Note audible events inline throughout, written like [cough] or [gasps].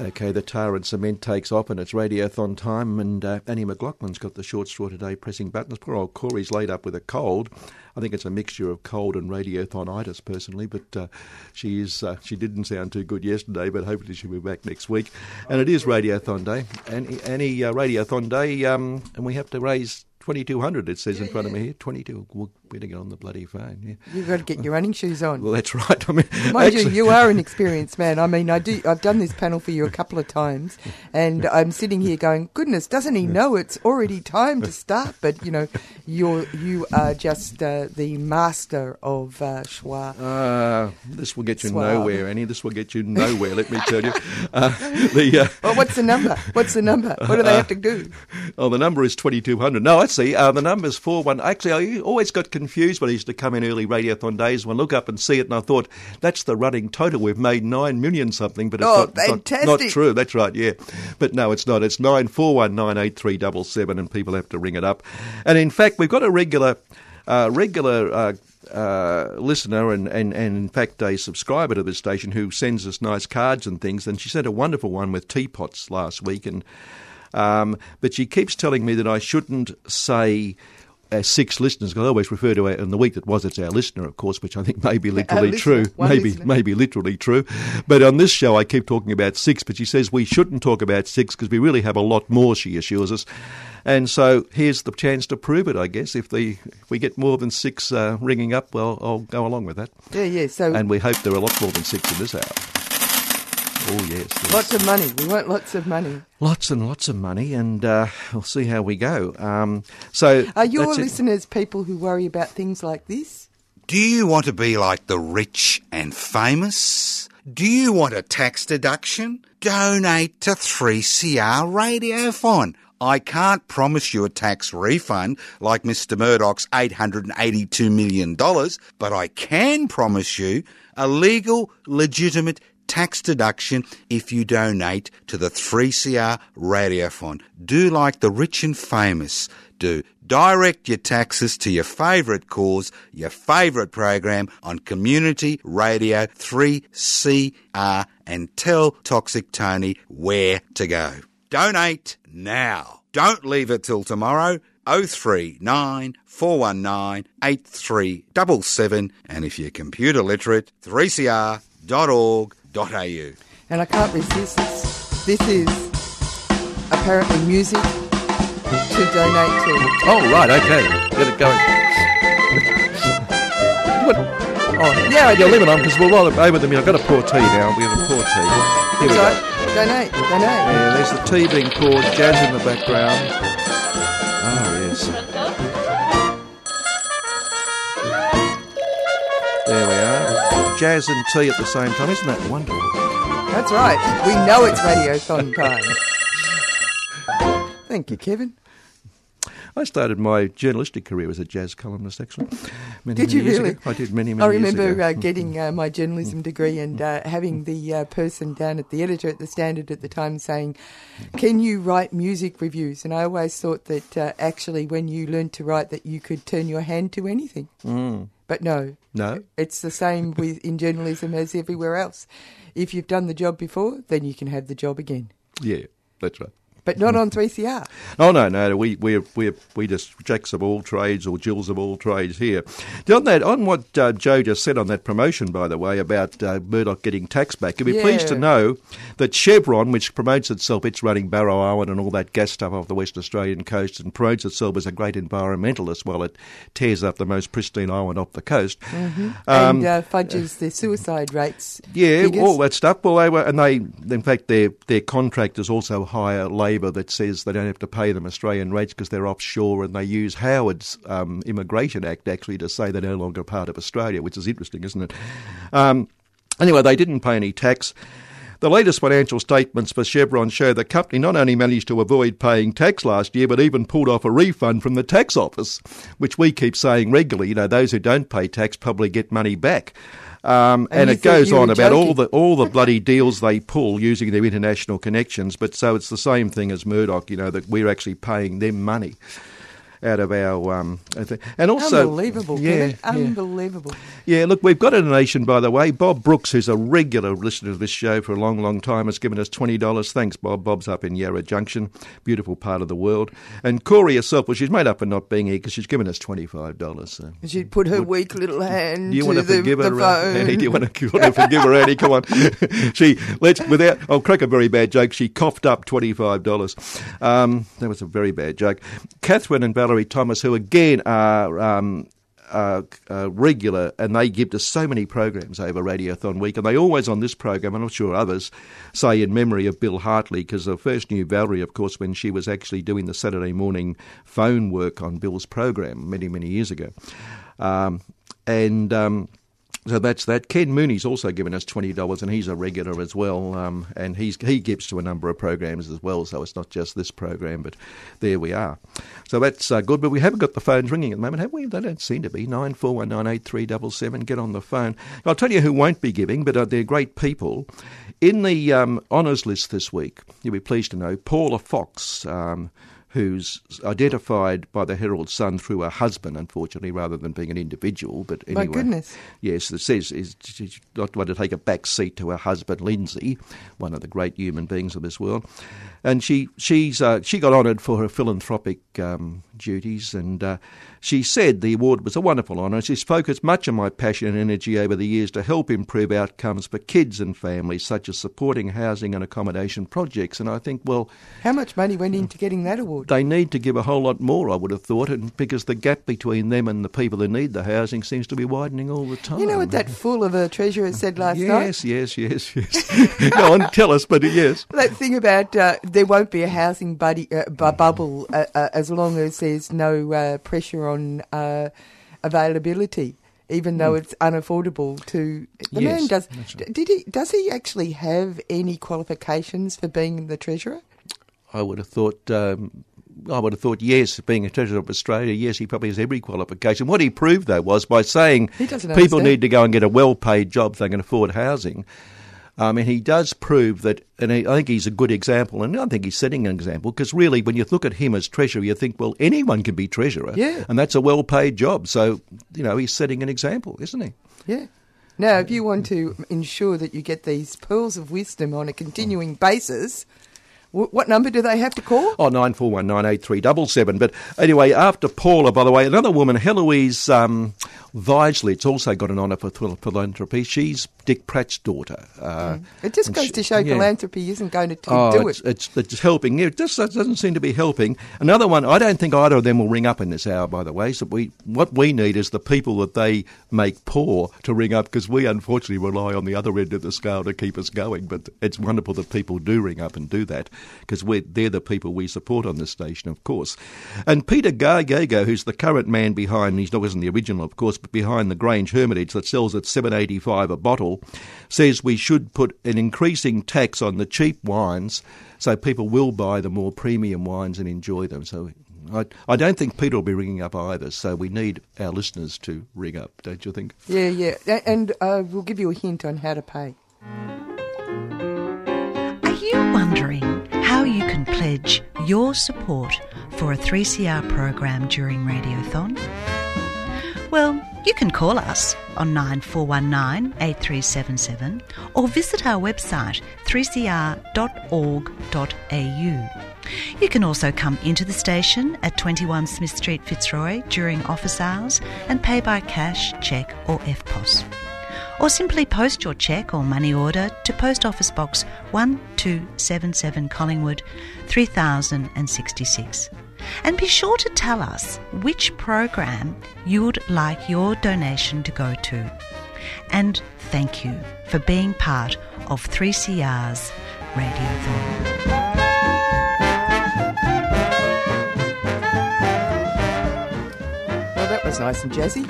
Okay, the tar and cement takes off and it's radiothon time, and uh, Annie McLaughlin's got the short straw today pressing buttons. Poor old Corey's laid up with a cold. I think it's a mixture of cold and radiothonitis, personally, but uh, she is uh, she didn't sound too good yesterday, but hopefully she'll be back next week. And it is Radiothon Day, Annie, Annie uh, Radiothon Day, um, and we have to raise 2200 it says in front of me here. 22 we'll better get on the bloody phone yeah. you've got to get your running shoes on. Well that's right. [laughs] I mean mind actually, you you are an experienced man. I mean I do I've done this panel for you a couple of times and I'm sitting here going goodness doesn't he know it's already time to start? But you know you're you are just uh, the master of uh, schwa. Uh, this will get you nowhere Annie. This will get you nowhere let me tell you. Uh, the uh, well, what's the number? What's the number? What do they have to do? oh the number is 2200 no that's see. Uh, the number's four one. Actually, I always got confused when I used to come in early radiothon days. When I look up and see it, and I thought that's the running total. We've made nine million something, but it's, oh, not, fantastic. Not, not, true. That's right. Yeah, but no, it's not. It's nine four one nine eight three double seven, and people have to ring it up. And in fact, we've got a regular, uh, regular. Uh, uh, listener and, and, and in fact a subscriber to this station who sends us nice cards and things and she sent a wonderful one with teapots last week and um, but she keeps telling me that I shouldn't say uh, six listeners. because I always refer to it in the week that was. It's our listener, of course, which I think may be literally true. Maybe, listener. maybe literally true. But on this show, I keep talking about six. But she says we shouldn't talk about six because we really have a lot more. She assures us. And so here's the chance to prove it. I guess if the if we get more than six uh, ringing up, well, I'll go along with that. Yeah, yeah. So and we hope there are a lot more than six in this hour. Oh, yes, yes, Lots of money. We want lots of money. Lots and lots of money, and uh, we'll see how we go. Um, so, are your listeners it. people who worry about things like this? Do you want to be like the rich and famous? Do you want a tax deduction? Donate to 3CR Radiothon. I can't promise you a tax refund like Mr. Murdoch's $882 million, but I can promise you a legal, legitimate tax deduction if you donate to the 3CR Radiothon. Do like the rich and famous do. Direct your taxes to your favourite cause, your favourite program on Community Radio 3CR and tell Toxic Tony where to go. Donate now. Don't leave it till tomorrow. 039 419 8377 and if you're computer literate 3cr.org and I can't resist. This is apparently music to donate to. Oh, right, okay. Get it going. what? Oh, yeah, you'll leave it on because we're well over the minute. I've got to pour tea now. We have a pour tea. Here we go. Donate, donate. Yeah, there's the tea being poured, jazz in the background. Jazz and tea at the same time. Isn't that wonderful? That's right. We know it's radiothon [laughs] time. Thank you, Kevin. I started my journalistic career as a jazz columnist, actually. Many, did you really? Ago. I did many, many I remember uh, getting uh, my journalism degree and uh, having the uh, person down at the editor at the Standard at the time saying, "Can you write music reviews?" And I always thought that uh, actually, when you learned to write, that you could turn your hand to anything. Mm. But no, no, it's the same with in journalism as everywhere else. If you've done the job before, then you can have the job again. Yeah, that's right but not on 3CR. Oh, no, no. We, we, we, we just Jacks of all trades or Jills of all trades here. On that, on what uh, Joe just said on that promotion, by the way, about uh, Murdoch getting tax back, you'll be yeah. pleased to know that Chevron, which promotes itself, it's running Barrow Island and all that gas stuff off the West Australian coast and promotes itself as a great environmentalist while it tears up the most pristine island off the coast. Mm-hmm. Um, and uh, fudges the suicide rates. Yeah, figures. all that stuff. Well, they were, and they, in fact, their, their contractors also hire labour waiver that says they don't have to pay them Australian rates because they're offshore, and they use Howard's um, Immigration Act actually to say they're no longer part of Australia, which is interesting, isn't it? Um, anyway, they didn't pay any tax. The latest financial statements for Chevron show the company not only managed to avoid paying tax last year, but even pulled off a refund from the tax office, which we keep saying regularly. You know, those who don't pay tax probably get money back. Um, and, And it goes on about all the all the bloody deals they pull using their international connections. But so it's the same thing as Murdoch. You know that we're actually paying them money out of our um, and also Unbelievable, yeah, Kevin. yeah. Unbelievable. Yeah, look, we've got a donation, by the way. Bob Brooks, who's a regular listener to this show for a long, long time, has given us $20. Thanks, Bob. Bob's up in Yarra Junction, beautiful part of the world. And Corey herself, well, she's made up for not being here because she's given us $25. So. She'd put her weak little hand Do you want to the, forgive the her, phone. Annie? Do you want to, you want to forgive her, Annie? Come on. [laughs] she let's without. I'll crack a very bad joke. She coughed up twenty five dollars. Um, that was a very bad joke. Catherine and Valerie Thomas, who again are. Um, uh, uh, regular, and they give us so many programs over Radiothon Week, and they always on this program, and I'm not sure others, say in memory of Bill Hartley, because I first knew Valerie, of course, when she was actually doing the Saturday morning phone work on Bill's program many, many years ago. Um, and um, so that's that. Ken Mooney's also given us twenty dollars, and he's a regular as well. Um, and he's he gives to a number of programs as well, so it's not just this program. But there we are. So that's uh, good. But we haven't got the phones ringing at the moment, have we? They don't seem to be. Nine four one nine eight three double seven. Get on the phone. I'll tell you who won't be giving, but uh, they're great people. In the um, honours list this week, you'll be pleased to know Paula Fox. Um, Who's identified by the Herald Sun through her husband, unfortunately, rather than being an individual. But anyway, My goodness. Yes, it says is she's not going to take a back seat to her husband Lindsay, one of the great human beings of this world, and she she's uh, she got honoured for her philanthropic um, duties, and uh, she said the award was a wonderful honour. She's focused much of my passion and energy over the years to help improve outcomes for kids and families, such as supporting housing and accommodation projects. And I think, well, How much money went into getting that award? They need to give a whole lot more, I would have thought, and because the gap between them and the people who need the housing seems to be widening all the time. You know what that fool of a treasurer said last night? Yes, yes, yes, yes. [laughs] Go on, tell us, but yes. That thing about uh, there won't be a housing buddy, uh, bu- bubble uh, uh, as long as there's no uh, pressure on uh, availability, even though it's unaffordable to. The Hmm. Yes, man does. right. Did he? Does he actually have any qualifications for being the treasurer? I would have thought. Um, I would have thought, yes, being a treasurer of Australia, yes, he probably has every qualification. What he proved, though, was by saying people understand. need to go and get a well-paid job so they can afford housing. Um, I mean, he does prove that, and he, I think he's a good example, and I think he's setting an example because really, when you look at him as treasurer, you think, well, anyone can be treasurer, Yeah. and that's a well-paid job. So, you know, he's setting an example, isn't he? Yeah. Now, if you want to ensure that you get these pearls of wisdom on a continuing basis, what number do they have to call? Oh, nine four one nine eight three double seven. But anyway, after Paula, by the way, another woman, Heloise um, Waislitz, also got an honour for philanthropy. She's Dick Pratt's daughter. Uh, It just goes she- to show yeah. philanthropy isn't going to t- Oh, do it's, it. it's, it's helping. It just doesn't seem to be helping. Another one, I don't think either of them will ring up in this hour, by the way. So we, what we need is the people that they make poor to ring up because we unfortunately rely on the other end of the scale to keep us going. But it's wonderful that people do ring up and do that because they're the people we support on this station, of course. And Peter Gargago, who's the current man behind, he's not wasn't the original, of course, but behind the Grange Hermitage that sells at seven eighty five a bottle, says we should put an increasing tax on the cheap wines so people will buy the more premium wines and enjoy them. So I, I don't think Peter will be ringing up either. So we need our listeners to ring up, don't you think? Yeah, yeah. And uh, we'll give you a hint on how to pay. Are you wondering how you can pledge your support for a 3CR program during Radiothon? Well, you can call us on 9419 8377 or visit our website 3cr.org.au. You can also come into the station at 21 Smith Street, Fitzroy during office hours and pay by cash, cheque, or EFTPOS or simply post your cheque or money order to Post Office Box 1277 Collingwood 3066. And be sure to tell us which program you would like your donation to go to. And thank you for being part of 3CR's Radiothon. Well, that was nice and jazzy.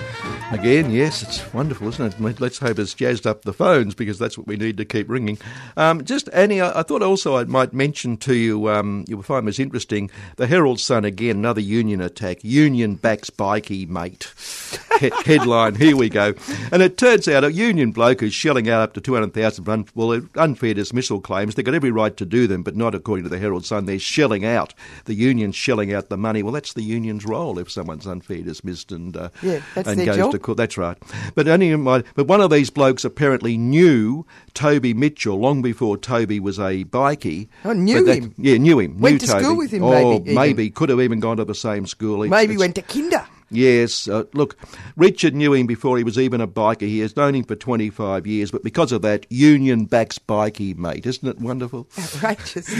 Again, yes, it's wonderful, isn't it? Let's hope it's jazzed up the phones because that's what we need to keep ringing. Um, just Annie, I, I, thought also I might mention to you, um, you'll find this interesting. The Herald Sun again, another union attack. Union backs bikey mate. [laughs] He- headline. Here we go. And it turns out a union bloke is shelling out up to two hundred thousand. Un- well, unfair dismissal claims. They've got every right to do them, but not according to the Herald Sun. They're shelling out. The union's shelling out the money. Well, that's the union's role if someone's unfair dismissed and uh, Yeah, that's and their goes job. to court. That's right. But only in my, but one of these blokes apparently knew Toby Mitchell long before Toby was a bikie. Oh, knew that- him? Yeah, knew him. Went knew to Toby. school with him, Oh, maybe, even. maybe could have even gone to the same school. Maybe it's- went to kinder. Yes, uh, look, Richard knew him before he was even a biker. He has known him for 25 years, but because of that, Union backs bikey, mate. Isn't it wonderful? [laughs] Outrageous. [laughs]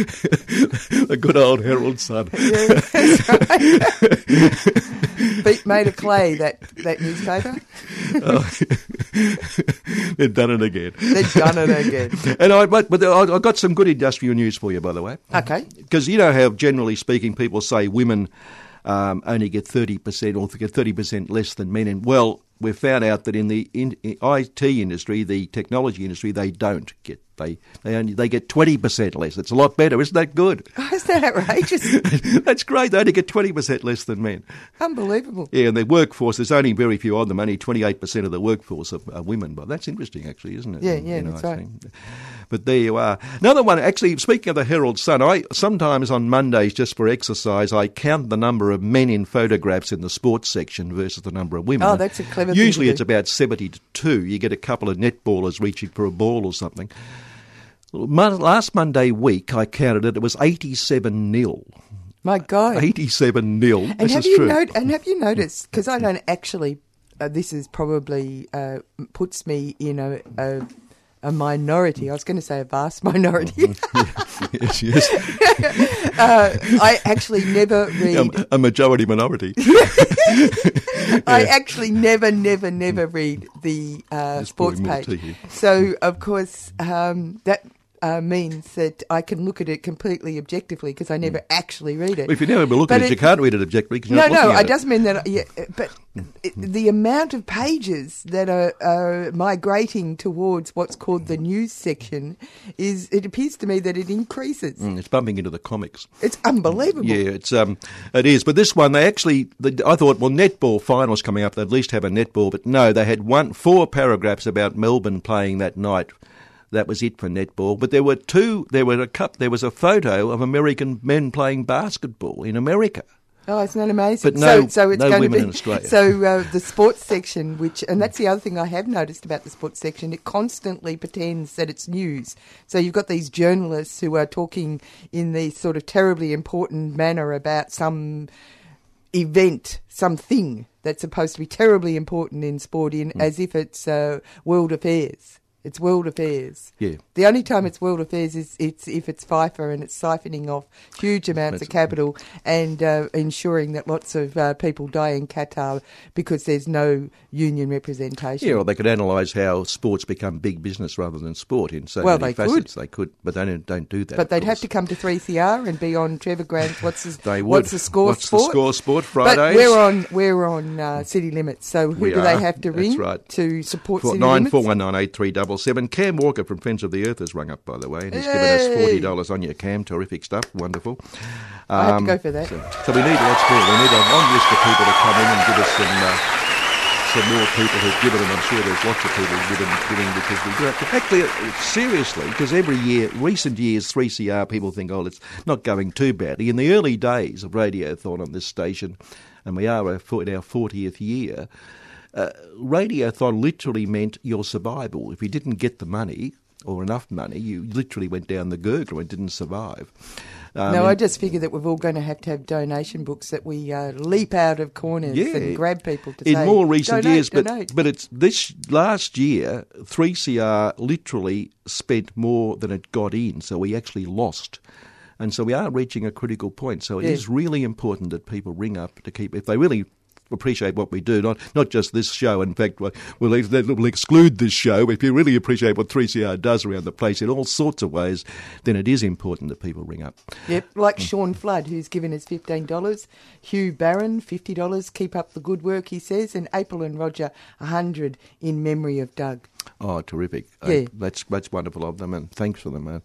the good old Herald Sun. [laughs] Yeah. Beat made of clay, that, that newspaper. [laughs] They've done it again. They've done it again. And I, but, but I, I got some good industrial news for you, by the way. Okay. Because you know how, generally speaking, people say women um, only get 30% or get 30% less than men. And, well, we've found out that in the in, in IT industry, the technology industry, they don't get. They, they only they get 20% less. It's a lot better. Isn't that good? Oh, [laughs] is that outrageous? [laughs] That's great. They only get 20% less than men. Unbelievable. Yeah, and the workforce, there's only very few of them. Only 28% of the workforce are, are women. But that's interesting, actually, isn't it? Yeah, You yeah, know, that's right. But there you are. Another one, actually, speaking of the Herald Sun, I sometimes on Mondays, just for exercise, I count the number of men in photographs in the sports section versus the number of women. Oh, that's a clever Usually it's about 70 to 2. You get a couple of netballers reaching for a ball or something. Last Monday week, I counted it, it was 87 nil. My God. 87 nil. And This have is you true. not- and have you noticed? Because I don't actually. Uh, this is probably uh, puts me in a, a a minority. I was going to say a vast [laughs] minority. [laughs] yes, yes. [laughs] uh, I actually never read. Um, a majority minority. I actually never, never, never read the uh, sports page. So, of course, um, that uh, means that I can look at it completely objectively because I never actually read it. Hmm. If you never look at it, you can't read it objectively no, no, it doesn't mean that. Yeah, but it, the amount of pages that are, are migrating towards what's called the news section is. It appears to me that it increases. Mm, it's bumping into the comics. It's unbelievable. Yeah, it's um, it is. But this one, they actually, the, I thought, well, netball finals coming up, they'd at least have a netball. But no, they had one, four paragraphs about Melbourne playing that night. That was it for netball. But there were two. There were a cup. There was a photo of American men playing basketball in America. Oh, isn't that amazing? But no- so, so it's no going women to in be Australia. [laughs] so uh, the sports section, which and that's the other thing I have noticed about the sports section. It constantly pretends that it's news. So you've got these journalists who are talking in the sort of terribly important manner about some event, something that's supposed to be terribly important in sport, in Hmm. as if it's uh, world affairs. It's world affairs. Yeah. The only time it's world affairs is it's if it's FIFA and it's siphoning off huge amounts of capital and uh, ensuring that lots of uh, people die in Qatar because there's no union representation. Yeah, or they could analyse how sports become big business rather than sport in so Well, many they could. facets. They could, but they don't, don't do that. but they'd have to come to 3CR and be on Trevor Grant's What's the, [laughs] They would. What's the Score What's Sport? the score sport But Fridays? we're on we're on uh, City Limits, so who We do are. they have to ring right. to support City nine Limits? four one nine eight three double seven. Cam Walker from Friends of the Earth has rung up, by the way, and he's given us forty dollars on your Cam. Terrific stuff, wonderful. I have to Um, go for that. So, so we need lots more. We need a long list of people to come in and give us some. Uh, some more people who've given, and I'm sure there's lots of people giving, giving because we do have to. Actually, seriously, because every year, recent years, 3CR people think, oh, it's not going too badly. In the early days of Radiothon on this station, and we are in our 40th year, uh, Radiothon literally meant your survival. If you didn't get the money or enough money, you literally went down the gurgler and didn't survive. Um, no, I just figure that we're all going to have to have donation books that we uh, leap out of corners Yeah. and grab people to in say, more recent "Donate, years, but donate." but it's this last year, 3CR literally spent more than it got in, so we actually lost. And so we are reaching a critical point. So it is Yeah. really important that people ring up to keep, if they really appreciate what we do, not not just this show. In fact, we'll, we'll exclude this show. If you really appreciate what 3CR does around the place in all sorts of ways, then it is important that people ring up. Yep, like Sean Flood, who's given us $15. Hugh Barron, $50. Keep up the good work, he says. And April and Roger, 100 in memory of Doug. Oh, terrific! Yeah. Uh, that's that's wonderful of them, and thanks for them. Uh,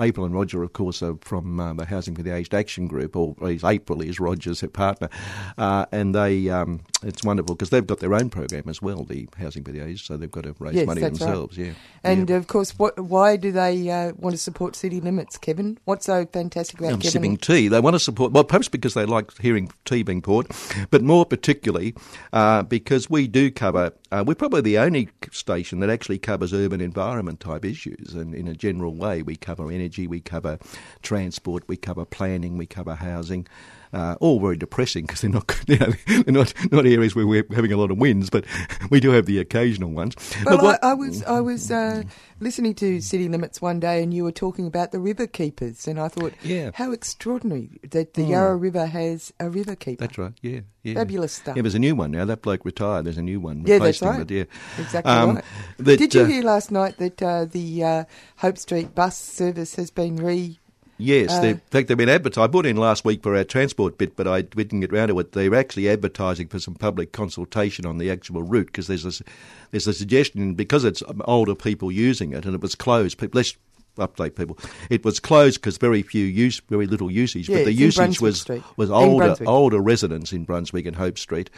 April and Roger, of course, are from uh, the Housing for the Aged Action Group, or is April is Roger's partner, uh, and they um, it's wonderful because they've got their own program as well, the Housing for the Aged, so they've got to raise Yes, money that's right. themselves. Yeah, And yeah. of course, what? Why do they uh, want to support city limits, Kevin? What's so fantastic about I'm Kevin? sipping tea. They want to support, well, perhaps because they like hearing tea being poured, but more particularly uh, because we do cover, uh, we're probably the only station that actually covers urban environment type issues. And in a general way, we cover energy, we cover transport, we cover planning, we cover housing. Uh, all very depressing because they're not, [laughs] you know, they're not not areas where we're having a lot of wins, but we do have the occasional ones. Well, But what- I, I was I was uh, listening to City Limits one day, and you were talking about the river keepers, and I thought, Yeah. How extraordinary that the Yarra River has a river keeper. That's right. Yeah, yeah. Fabulous stuff. Yeah, there's a new one now. That bloke retired. There's a new one. Yeah, that's him, right. but yeah. Exactly Um, right. that, Did you uh, hear last night that uh, the uh, Hope Street bus service has been re? Yes, Uh, they- in fact, they've been advertised. I brought in last week for our transport bit, but I didn't get round to it. They're actually advertising for some public consultation on the actual route because there's a, there's a suggestion because it's older people using it and it was closed. People, let's update people. It was closed because very few use, very little usage, Yeah, but the usage was Street. was older older residents in Brunswick and Hope Street.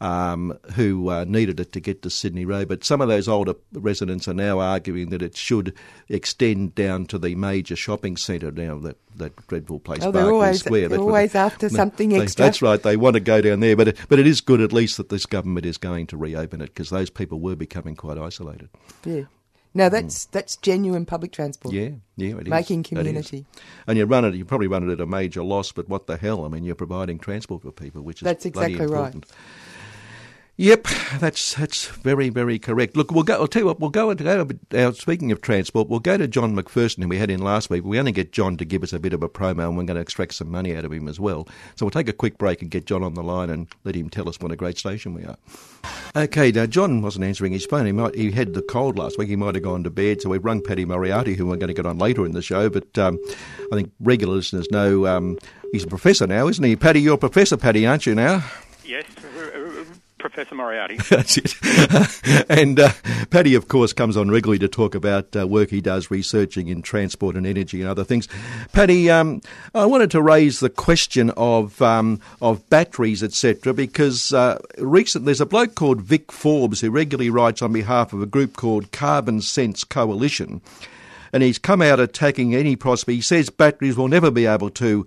Um, who uh, needed it to get to Sydney Road, but some of those older residents are now arguing that it should extend down to the major shopping centre now. That that dreadful place, Oh, Barkly always- Square. they're always they- after something they- extra. That's right. They want to go down there, but it, but it is good at least that this government is going to reopen it because those people were becoming quite isolated. Yeah. No, that's that's genuine public transport. Yeah, yeah, it is. Making It is. community. And you run it. You probably run it at a major loss, but what the hell? I mean, you're providing transport for people, which is That's exactly right. Yep, that's that's very very correct. Look, we'll go. I'll tell you what. We'll go and go. Uh, speaking of transport, we'll go to John McPherson, who we had in last week. We only get John to give us a bit of a promo, and we're going to extract some money out of him as well. So we'll take a quick break and get John on the line and let him tell us what a great station we are. Okay, now John wasn't answering his phone. He might he had the cold last week. He might have gone to bed. So we've rung Paddy Moriarty, who we're going to get on later in the show. But um, I think regular listeners know um, he's a professor now, isn't he? Paddy, you're a professor, Paddy, aren't you now? Yes, uh, uh, Professor Moriarty. [laughs] That's it. [laughs] and uh, Paddy, of course, comes on regularly to talk about uh, work he does researching in transport and energy and other things. Paddy, um, I wanted to raise the question of um, of batteries, etc., because uh, recent there's a bloke called Viv Forbes who regularly writes on behalf of a group called Carbon Sense Coalition, and he's come out attacking any prospect. He says batteries will never be able to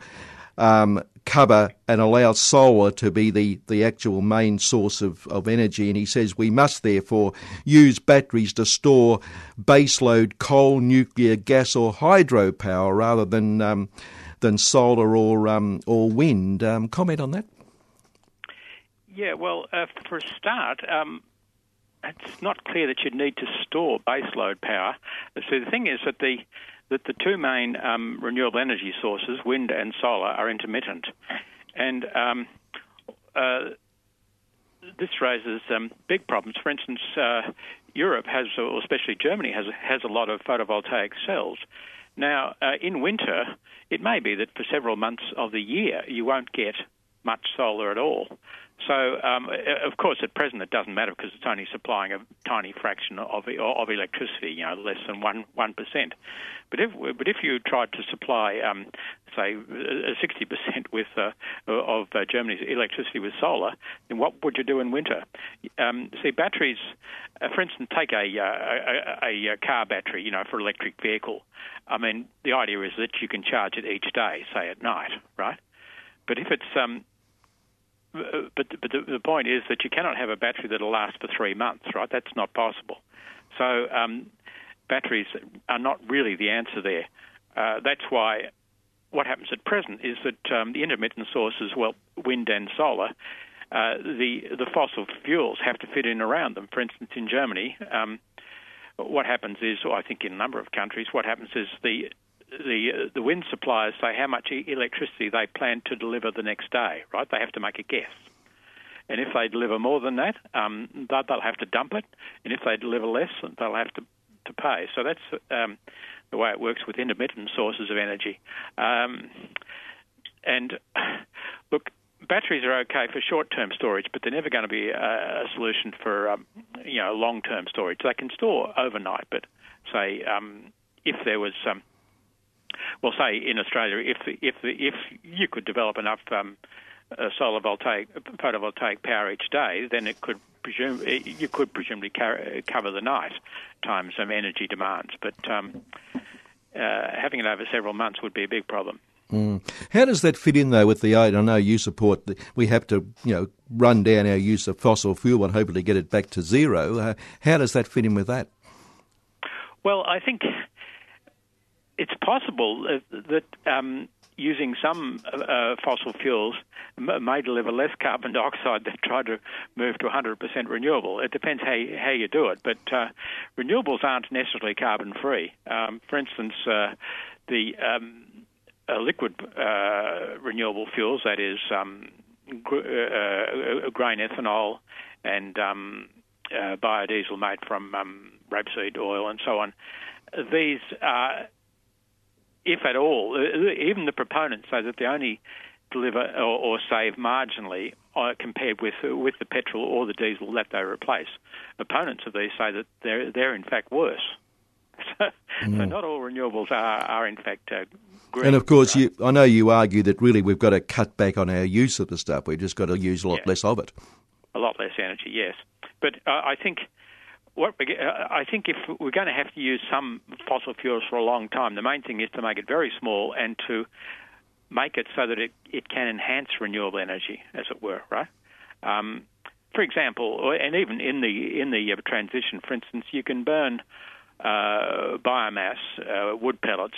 um, cover and allow solar to be the, the actual main source of, of energy. And he says we must therefore use batteries to store baseload coal, nuclear, gas, or hydropower rather than um, than solar or um, or wind. Um, comment on that? Yeah, well, uh, for a start, um, it's not clear that you'd need to store baseload power. So the thing is that the that the two main um, renewable energy sources, wind and solar, are intermittent, and um, uh, this raises um, big problems. For instance, uh, Europe has, or especially Germany, has has a lot of photovoltaic cells. Now, uh, in winter, it may be that for several months of the year you won't get much solar at all. So, um, uh, of course, at present it doesn't matter because it's only supplying a tiny fraction of of electricity, you know, less than one one percent. But if but if you tried to supply, um, say, sixty percent with uh, of uh, Germany's electricity with solar, then what would you do in winter? Um, see, batteries, uh, for instance, take a, uh, a a car battery, you know, for electric vehicle. I mean, the idea is that you can charge it each day, say at night, right? But if it's um, but but the, point is that you cannot have a battery that'll last for three months, right? That's not possible. So um, batteries are not really the answer there. Uh, that's why what happens at present is that um, the intermittent sources, well, wind and solar, uh, the the fossil fuels have to fit in around them. For instance, in Germany, um, what happens is, or I think in a number of countries, what happens is the the uh, the wind suppliers say how much electricity they plan to deliver the next day. Right? They have to make a guess, and if they deliver more than that, um, they'll, have to dump it, and if they deliver less, they'll have to to pay. So that's um, the way it works with intermittent sources of energy. Um, and [sighs] look, batteries are okay for short-term storage, but they're never going to be a, a solution for um, you know long-term storage. They can store overnight, but say um, if there was um, well, say in Australia, if if if you could develop enough um, uh, solar voltaic photovoltaic power each day, then it could presume you could presumably carry, cover the night times some energy demands. But um, uh, having it over several months would be a big problem. Mm. How does that fit in though with the aid? I know you support the, we have to you know run down our use of fossil fuel and hopefully get it back to zero. Uh, how does that fit in with that? Well, I think it's possible that um, using some uh, fossil fuels may deliver less carbon dioxide than try to move to 100% renewable. It depends how you, how you do it, but uh, renewables aren't necessarily carbon free. Um, for instance, uh, the um, uh, liquid uh, renewable fuels, that is um, gr- uh, grain ethanol and um, biodiesel made from um, rapeseed oil and so on, these are if at all, even the proponents say that they only deliver or, or save marginally uh, compared with with the petrol or the diesel that they replace. Opponents of these say that they're they're in fact worse. [laughs] So, mm. so not all renewables are are in fact uh, green. And of course, right? you, I know you argue that really we've got to cut back on our use of the stuff. We've just got to use a lot less of it. A lot less energy, yes. But uh, I think what we, uh, I think if we're going to have to use some fossil fuels for a long time, the main thing is to make it very small and to make it so that it, it can enhance renewable energy, as it were, right? Um, for example, and even in the in the uh, transition, for instance, you can burn uh, biomass, uh, wood pellets,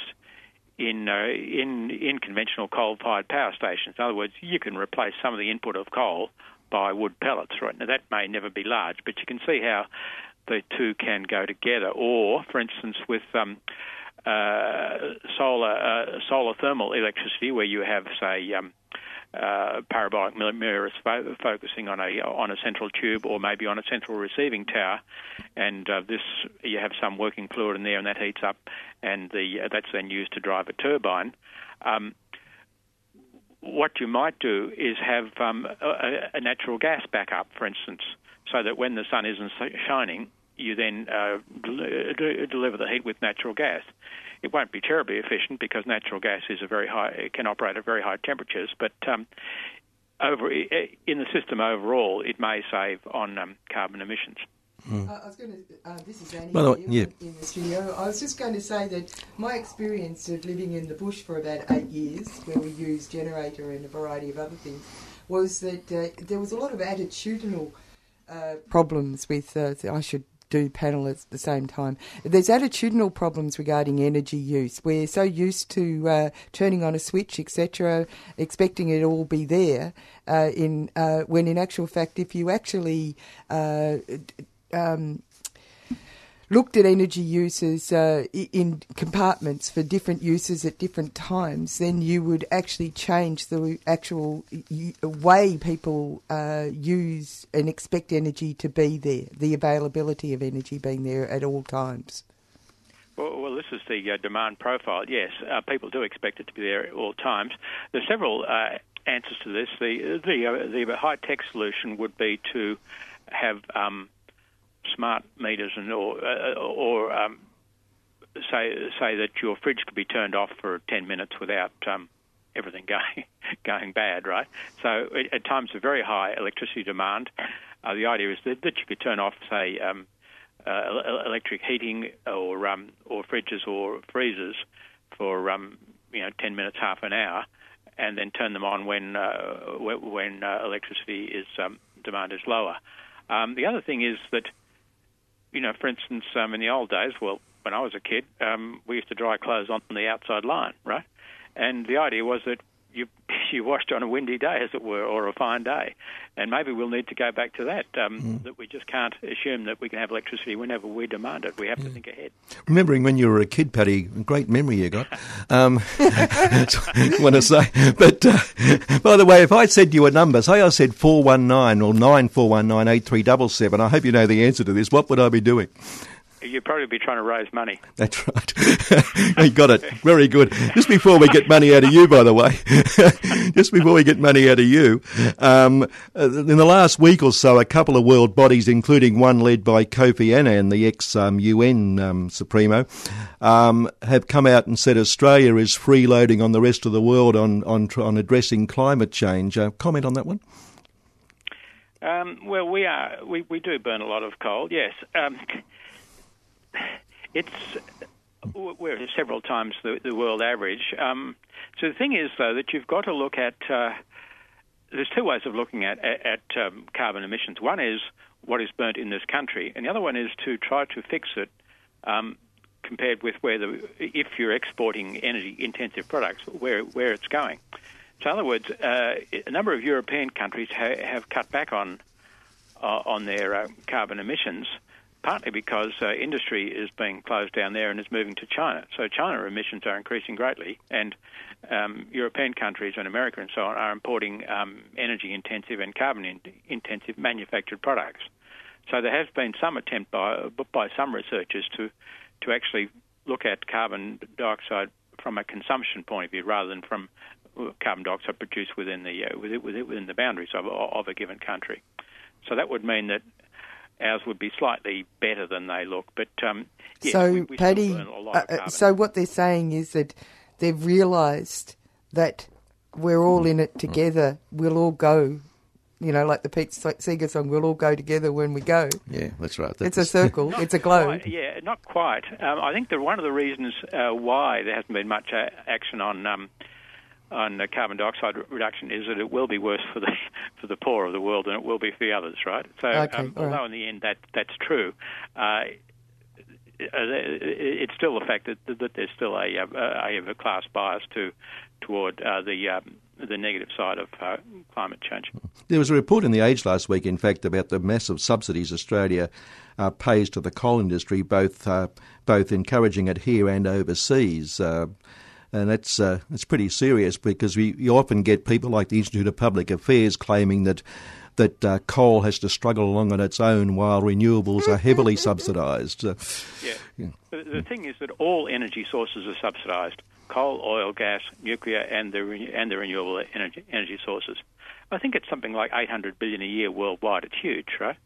in uh, in in conventional coal-fired power stations. In other words, you can replace some of the input of coal by wood pellets. Right now, that may never be large, but you can see how the two can go together. Or, for instance, with um, uh, solar uh, solar thermal electricity, where you have, say, um, uh, parabolic mirrors fo- focusing on a on a central tube or maybe on a central receiving tower, and uh, this you have some working fluid in there, and that heats up, and the uh, that's then used to drive a turbine. Um, what you might do is have um, a, a, natural gas backup, for instance, so that when the sun isn't shining, you then uh, deliver the heat with natural gas. It won't be terribly efficient because natural gas is a very high, it can operate at very high temperatures, but um, over in the system overall, it may save on um, carbon emissions. Mm. Uh, I was going to. Uh, this is Annie well, yeah. in the studio. I was just going to say that my experience of living in the bush for about eight years, where we used generator and a variety of other things, was that uh, there was a lot of attitudinal uh, problems with. Uh, I should do panel at the same time. There's attitudinal problems regarding energy use. We're so used to uh, turning on a switch, etc., expecting it all be there. Uh, in uh, when in actual fact, if you actually uh, um, looked at energy uses uh, in compartments for different uses at different times, then you would actually change the actual way people uh, use and expect energy to be there, the availability of energy being there at all times. Well, well this is the uh, demand profile. Yes, uh, people do expect it to be there at all times. There's several uh, answers to this. The the, uh, the high tech solution would be to have um, smart meters and or uh, or um, say say that your fridge could be turned off for 10 minutes without um, everything [laughs] going going bad, right? So at times of very high electricity demand, uh, the idea is that, that you could turn off, say, um, uh, electric heating or um, or fridges or freezers for um, you know 10 minutes, half an hour, and then turn them on when uh, when uh, electricity is um, demand is lower. Um, the other thing is that you know, for instance, um, in the old days, well, when I was a kid, um, we used to dry clothes on the outside line, right? And the idea was that you [laughs] you washed on a windy day, as it were, or a fine day. And maybe we'll need to go back to that, um, Mm. that we just can't assume that we can have electricity whenever we demand it. We have to think ahead. Remembering when you were a kid, Paddy, great memory you got. Um, [laughs] want to say, but uh, by the way, if I said you a number, say I said four one nine or nine four one nine eight three double seven. I hope you know the answer to this. What would I be doing? You'd probably be trying to raise money. [laughs] That's right. [laughs] you got it. Very good. Just before we get money out of you, by the way, [laughs] just before we get money out of you, um, uh, in the last week or so, a couple of world bodies, including one led by Kofi Annan, the ex-UN um, Supremo, um, have come out and said Australia is freeloading on the rest of the world on on, on addressing climate change. Uh, comment on that one? Um, well, we are we, we do burn a lot of coal. Yes, um, it's we're several times the, the world average. Um, so the thing is, though, that you've got to look at. Uh, there's two ways of looking at at, at um, carbon emissions. One is what is burnt in this country, and the other one is to try to fix it. Um, compared with where the if you're exporting energy intensive products, where where it's going. So, in other words, uh, a number of European countries ha- have cut back on uh, on their uh, carbon emissions, partly because uh, industry is being closed down there and is moving to China. So, China emissions are increasing greatly, and um, European countries and America and so on are importing um, energy intensive and carbon in- intensive manufactured products. So, there has been some attempt by by some researchers to to actually look at carbon dioxide from a consumption point of view rather than from carbon dioxide produced within the uh, within, within the boundaries of, of a given country. So that would mean that ours would be slightly better than they look. But um, yes, so, we, we Paddy, burn a lot uh, of uh, so what they're saying is that they've realised that we're all in it together. We'll all go. You know, like the Pete Seeger song, we'll all go together when we go. Yeah, that's right. It's a circle. [laughs] it's a globe. Quite, yeah, not quite. Um, I think that one of the reasons uh, why there hasn't been much uh, action on um, on uh, carbon dioxide reduction is that it will be worse for the [laughs] for the poor of the world than it will be for the others, right? So, Okay, um, all right. although in the end that that's true. Uh, it's still the fact that, that there's still a, a, a class bias to toward uh, the um, the negative side of uh, climate change. There was a report in the Age last week, in fact, about the massive subsidies Australia uh, pays to the coal industry, both uh, both encouraging it here and overseas. And that's uh, that's pretty serious because we you often get people like the Institute of Public Affairs claiming that that uh, coal has to struggle along on its own while renewables are heavily [laughs] subsidised. Uh, Yeah. The, the thing is that all energy sources are subsidised: coal, oil, gas, nuclear, and the and the renewable energy energy sources. I think it's something like 800 billion a year worldwide. It's huge, right?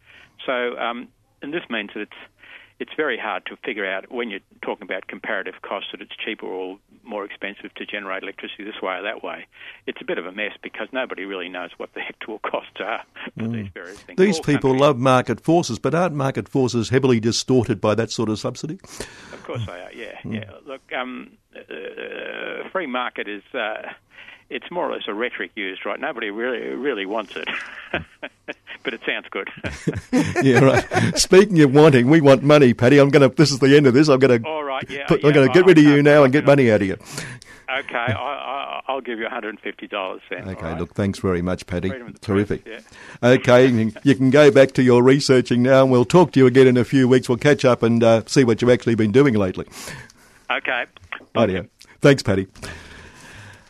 So, um, and this means that it's it's very hard to figure out when you're talking about comparative costs that it's cheaper or more expensive to generate electricity this way or that way. It's a bit of a mess because nobody really knows what the [laughs] actual costs are for these various things. these All people countries- love market forces, but aren't market forces heavily distorted by that sort of subsidy? Of course they are. Yeah, yeah. Look, um, uh, free market is. Uh, it's more or less a rhetoric used, right? Nobody really really wants it, [laughs] but it sounds good. [laughs] yeah, right. Speaking of wanting, we want money, Paddy. I'm going to. This is the end of this. I'm going to. All right, yeah, Put, yeah, I'm going to get rid of you now and get money out of you. okay, I, I, I'll give you $150 then. Okay, right? look, thanks very much, Paddy. Freedom of the Terrific. press, Okay, you can- go back to your researching now, and we'll talk to you again in a few weeks. We'll catch up and uh, see what you've actually been doing lately. Okay. Rightio. Thanks, Paddy.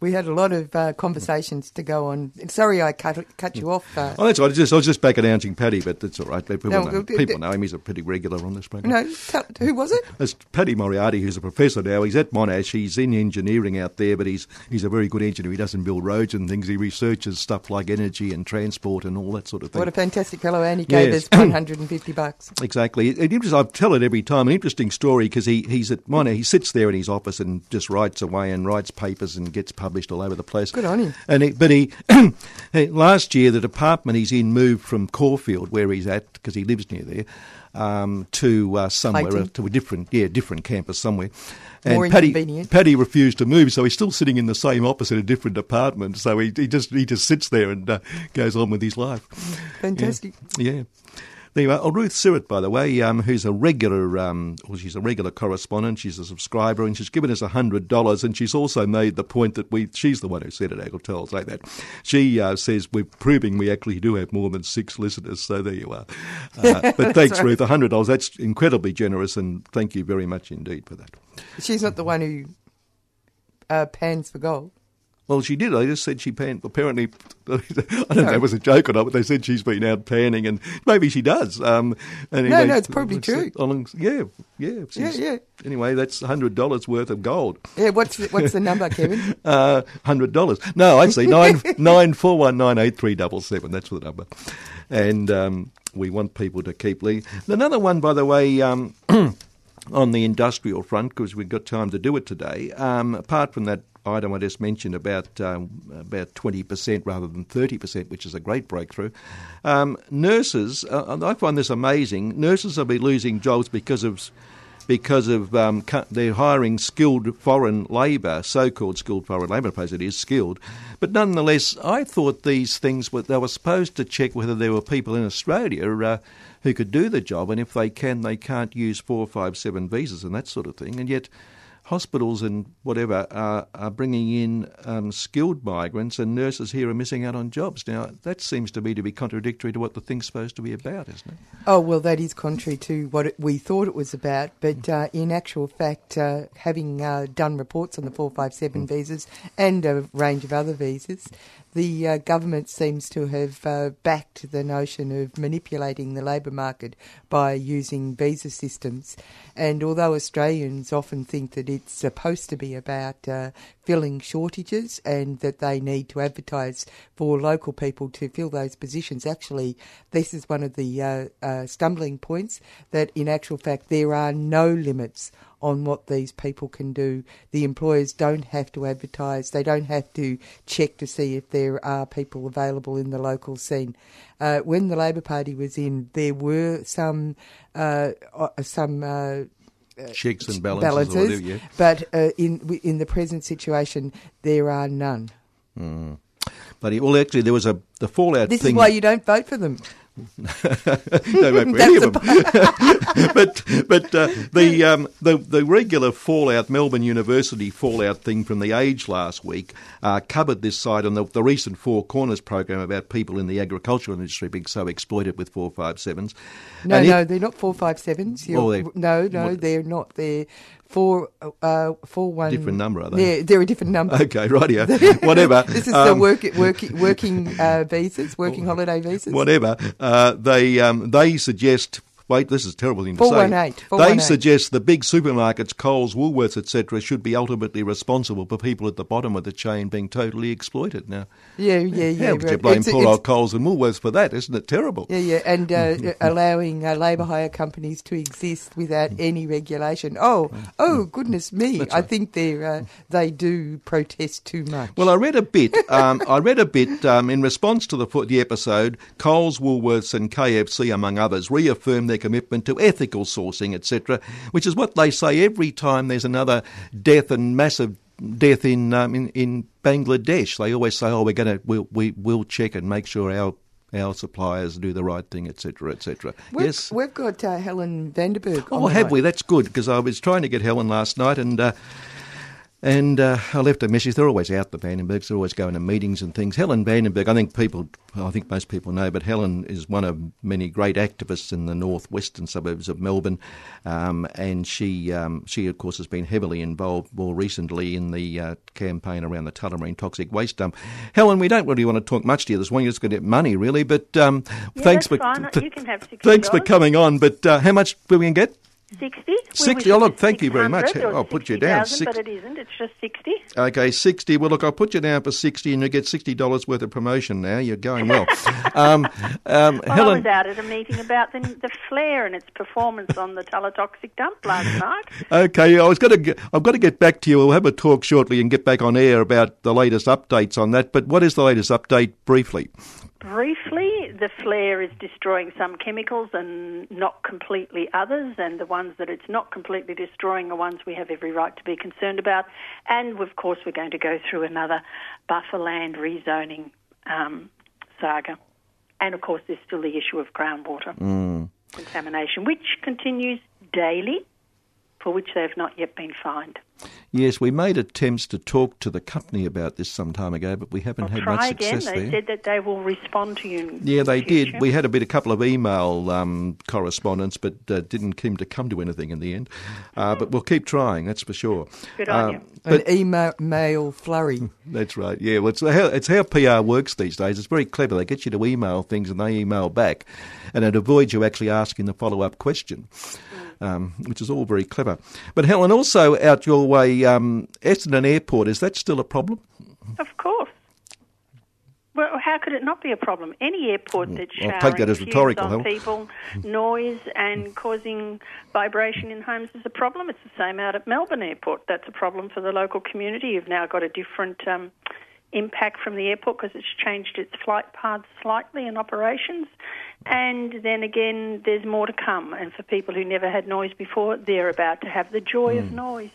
we had a lot of uh, conversations to go on. Sorry, I cut cut you off. Uh, Oh, that's all right. I, just, I was just back announcing Paddy, but that's all right. People, No, know, people d- know him. He's a pretty regular on this program. no, tell, who was it? It's Paddy Moriarty, who's a professor now. He's at Monash. He's in engineering out there, but he's he's a very good engineer. He doesn't build roads and things. He researches stuff like energy and transport and all that sort of thing. What a fantastic fellow, and he gave Yes. us [clears throat] one hundred and fifty bucks. Exactly. It, it, I tell it every time. An interesting story because he, he's at Monash. He sits there in his office and just writes away and writes papers and gets published all over the place. Good on him. And he, but [clears throat] he last year the department he's in moved from Caulfield where he's at because he lives near there um, to uh, somewhere Clayton. to a different yeah different campus somewhere. More and Paddy. Paddy refused to move, so he's still sitting in the same office in a different department. So he, he just he just sits there and uh, goes on with his life. Fantastic. Yeah. There you are. Oh, Ruth Sirrett, by the way, um, who's a regular, um, well, she's a regular correspondent. She's a subscriber, and she's given us hundred dollars. And she's also made the point that we, she's the one who said it. I'll tell, I'll say that. She uh, says we're proving we actually do have more than six listeners. So there you are. Uh, [laughs] but thanks, Ruth. hundred dollars. That's incredibly generous, and thank you very much indeed for that. She's not the one who uh, pans for gold. Well, she did. I just said she panned. Apparently, [laughs] I don't know if it was a joke or not, but they said she's been out panning, and maybe she does. Um, anyway, No, no, it's probably true. Along, yeah, yeah, Yeah, yeah. Anyway, that's hundred dollars worth of gold. Yeah, what's the, what's the number, Kevin? [laughs] Uh, hundred dollars. No, I see nine [laughs] nine four one nine eight three double seven. That's the number, and um, we want people to keep leaving. Another one, by the way. Um, [clears throat] on the industrial front, because we've got time to do it today. Um, apart from that item I just mentioned about um, about twenty percent rather than thirty percent, which is a great breakthrough. Um, nurses, uh, I find this amazing. Nurses will be losing jobs because of because of um, they're hiring skilled foreign labour, so-called skilled foreign labour. I suppose it is skilled, but nonetheless, I thought these things were they were supposed to check whether there were people in Australia uh, who could do the job, and if they can, they can't use four, five, seven visas and that sort of thing, and yet. Hospitals and whatever are, are bringing in um, skilled migrants, and nurses here are missing out on jobs. Now that seems to me to be contradictory to what the thing's supposed to be about, isn't it? Oh, well, that is contrary to what it, we thought it was about. But uh, in actual fact, uh, having uh, done reports on the 457 visas and a range of other visas, the uh, government seems to have uh, backed the notion of manipulating the labour market by using visa systems. And although Australians often think that it's supposed to be about uh, filling shortages and that they need to advertise for local people to fill those positions, actually, this is one of the uh, uh, stumbling points that, in actual fact, there are no limits on what these people can do. The employers don't have to advertise, they don't have to check to see if there are people available in the local scene. Uh, when the Labor Party was in, there were some uh, uh, some. Uh, Checks and balances, or whatever, yeah. but uh, in in the present situation, there are none. But he, well, actually, there was a the fallout This thing. is why you don't vote for them. No for [laughs] any of them. [laughs] but but uh, the, [laughs] um, the the regular fallout, Melbourne University fallout thing from the Age last week uh, covered this side on the, the recent Four Corners program about people in the agricultural industry being so exploited with four five sevens. No, And no, it- they're not four five sevens. Oh, no, no, what- they're not. They're four uh, four one. Different number, are they? Yeah, they're a different number. [laughs] Okay, rightio. Whatever. [laughs] this is the Um, work, working working uh, visas, working holiday visas. whatever. Uh, they um, they suggest. Wait, this is a terrible thing to say. 418, They suggest the big supermarkets, Coles, Woolworths, etc., should be ultimately responsible for people at the bottom of the chain being totally exploited. Now, Yeah, yeah, yeah. how could you right. blame It's- poor it's- old Coles and Woolworths for that? Isn't it terrible? Yeah, yeah, and uh, [laughs] allowing uh, labour hire companies to exist without any regulation. Oh, oh, goodness me! I think they uh, they do protest too much. Well, I read a bit. [laughs] Um, I read a bit um, in response to the the episode. Coles, Woolworths, and KFC, among others, reaffirmed their commitment to ethical sourcing, etc., which is what they say every time there's another death and massive death in um, in, in Bangladesh. They always say, "Oh, we're going to we'll, we will check and make sure our." Our suppliers do the right thing, etc., etc. We've, Yes. we've got uh, Helen Vandenberg. on Oh, have line. we? That's good because I was trying to get Helen last night, and uh, And uh, I left a message. They're always out, the Vandenbergs. They're always going to meetings and things. Helen Vandenberg, I think people, I think most people know, but Helen is one of many great activists in the northwestern suburbs of Melbourne. Um, and she, um, she, of course, has been heavily involved more recently in the uh, campaign around the Tullamarine toxic waste dump. Helen, we don't really want to talk much to you this morning. You're just going to get money, really. But um, Yeah, thanks for fine. You can have thanks for coming on. But uh, how much will we get? 60. 60. Oh, look, thank you very much. I'll put you down. 60,000, Six- But it isn't. It's just 60. Okay, 60. Well, look, I'll put you down for 60 and you get $60 worth of promotion now. You're going well. [laughs] um, um, Well, I was out at a meeting about the, the flare and its performance on the Toxic dump last [laughs] night. okay, I was going to I've got to get back to you. We'll have a talk shortly and get back on air about the latest updates on that. But what is the latest update briefly? Briefly, the flare is destroying some chemicals and not completely others, and the ones that it's not completely destroying are ones we have every right to be concerned about. And of course, we're going to go through another buffer land rezoning um, saga. And of course, there's still the issue of groundwater contamination, which continues daily, for which they have not yet been fined. Yes, we made attempts to talk to the company about this some time ago, but we haven't I'll had try much again. success They there. said that they will respond to you. in Yeah, they future. did. We had a bit, a couple of email um, correspondence, but uh, didn't seem to come to anything in the end. Uh, but we'll keep trying, that's for sure. Good on Um, you. But An email mail flurry. [laughs] That's right. Yeah, well, it's how, it's how PR works these days. It's very clever. They get you to email things and they email back, and it avoids you actually asking the follow up question, um, which is all very clever. But Helen, also out your way, um, Essendon Airport is that still a problem? Of course. Well, how could it not be a problem? Any airport that's I'll showering take that as rhetorical, on people, noise, and causing vibration in homes is a problem. It's the same out at Melbourne Airport. That's a problem for the local community. You've now got a different um, impact from the airport because it's changed its flight paths slightly and operations. And then again, there's more to come. And for people who never had noise before, they're about to have the joy Hmm. of noise.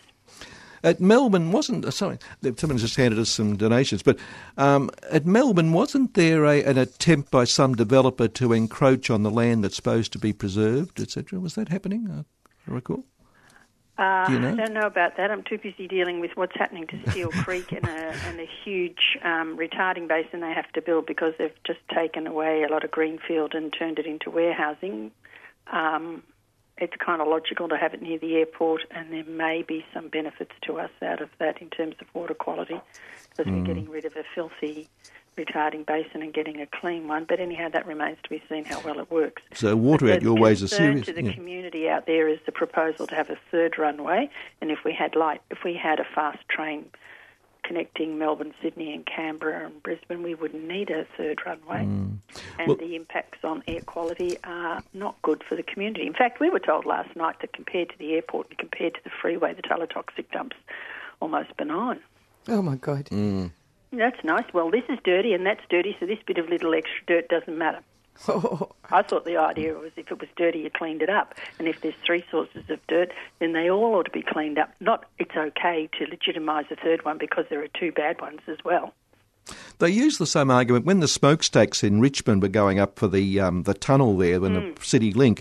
At Melbourne, wasn't uh, sorry, someone just handed us some donations, but um, at Melbourne, wasn't there a, an attempt by some developer to encroach on the land that's supposed to be preserved, etc.? Was that happening? I recall. Uh, you know? I don't know about that. I'm too busy dealing with what's happening to Steele Creek and a, and a huge um, retarding basin they have to build because they've just taken away a lot of greenfield and turned it into warehousing. Um, it's kind of logical to have it near the airport, and there may be some benefits to us out of that in terms of water quality because Hmm. we're getting rid of a filthy retarding basin and getting a clean one. But anyhow, that remains to be seen how well it works. So water But out your the way is a serious. to the yeah. community out there is the proposal to have a third runway, and if we had light, if we had a fast train connecting Melbourne, Sydney, and Canberra and Brisbane, we wouldn't need a third runway. Mm. And Well- the impacts on air quality are not good for the community. In fact, we were told last night that compared to the airport and compared to the freeway, the toxic dumps almost benign. Oh my God. Mm. That's nice. Well, this is dirty and that's dirty, so this bit of little extra dirt doesn't matter. I thought the idea was if it was dirty, you cleaned it up. And if there's three sources of dirt, then they all ought to be cleaned up. Not it's okay to legitimise a third one because there are two bad ones as well. They used the same argument when the smokestacks in Richmond were going up for the um, the tunnel there, when Hmm. the CityLink.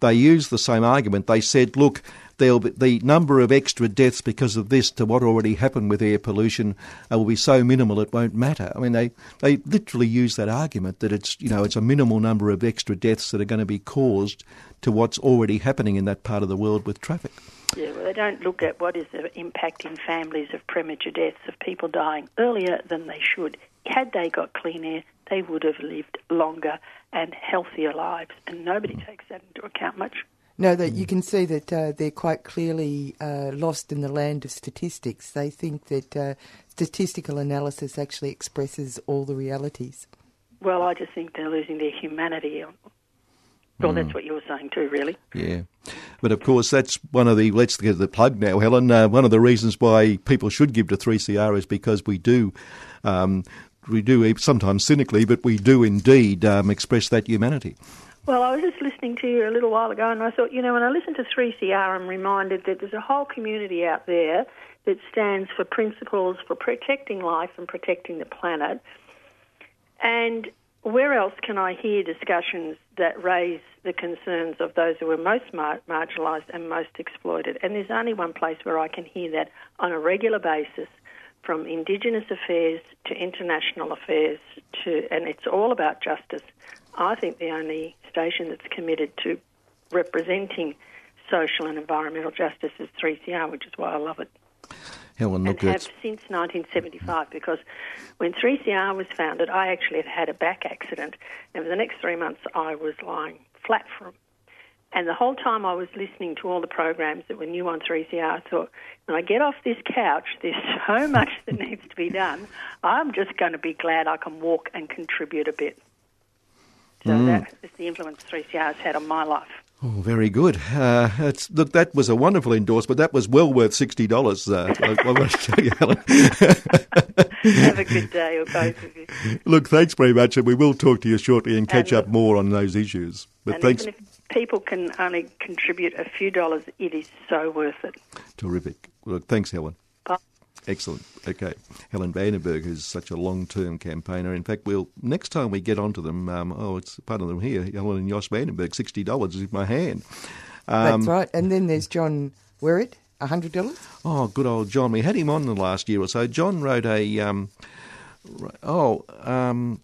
They used the same argument. They said, "Look, there'll be, the number of extra deaths because of this to what already happened with air pollution uh, will be so minimal it won't matter." I mean, they they literally use that argument that it's you know it's a minimal number of extra deaths that are going to be caused to what's already happening in that part of the world with traffic. Yeah, well, they don't look at what is the impact in families of premature deaths of people dying earlier than they should. Had they got clean air, they would have lived longer and healthier lives, and nobody takes that into account much. No, that you can see that uh, they're quite clearly uh, lost in the land of statistics. They think that uh, statistical analysis actually expresses all the realities. Well, I just think they're losing their humanity. Well, that's what you were saying too, really. Yeah. But of course, that's one of the, let's get the plug now, Helen. Uh, one of the reasons why people should give to 3CR is because we do, um, we do sometimes cynically, but we do indeed um, express that humanity. Well, I was just listening to you a little while ago, and I thought, you know, when I listen to 3CR, I'm reminded that there's a whole community out there that stands for principles for protecting life and protecting the planet. And where else can I hear discussions that raise the concerns of those who are most mar- marginalised and most exploited? And there's only one place where I can hear that on a regular basis, from Indigenous affairs to international affairs to, and it's all about justice. I think the only station that's committed to representing social and environmental justice is 3CR, which is why I love it Helen, look, and have since 1975 because when 3CR was founded, I actually had had a back accident, and for the next three months I was lying flat for And the whole time I was listening to all the programs that were new on 3CR, I thought, when I get off this couch, there's [laughs] so much that needs to be done. I'm just going to be glad I can walk and contribute a bit. So Mm. that is the influence 3CR has had on my life. oh, very good. Uh, it's, look, that was a wonderful endorsement. That was well worth $60, uh, I, I want to [laughs] tell you, Helen. Have a good day, or both of you. look, thanks very much, and we will talk to you shortly and catch And- up more on those issues. But and thanks. even if people can only contribute a few dollars, it is so worth it. Terrific. Look, thanks, Helen. Excellent. Okay. Helen Vandenberg, who's such a long term campaigner. In fact, we'll next time we get onto them, um, oh, it's part of them here. Helen and Josh Vandenberg, $60 is in my hand. Um, That's right. And then there's John Werrett, $100. Oh, good old John. We had him on the last year or so. John wrote a. Um, oh, um,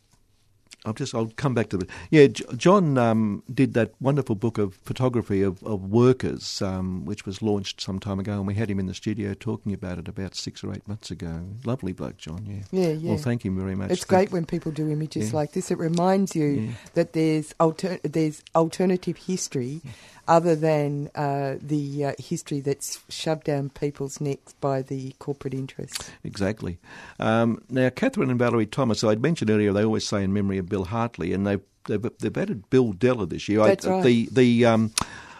I'll just. I'll come back to it. Yeah, John um, did that wonderful book of photography of, of workers, um, which was launched some time ago, and we had him in the studio talking about it about six or eight months ago. Lovely bloke, John. Yeah. Yeah, yeah. Well, thank you very much. It's great when people do images Yeah. like this. It reminds you that there's alter- there's alternative history other than uh, the uh, history that's shoved down people's necks by the corporate interests. Exactly. Um, now, Catherine and Valerie Thomas, I'd mentioned earlier, they always say in memory of Bill Hartley, and they've they've, they've added Bill Della this year. That's I, right. The the um,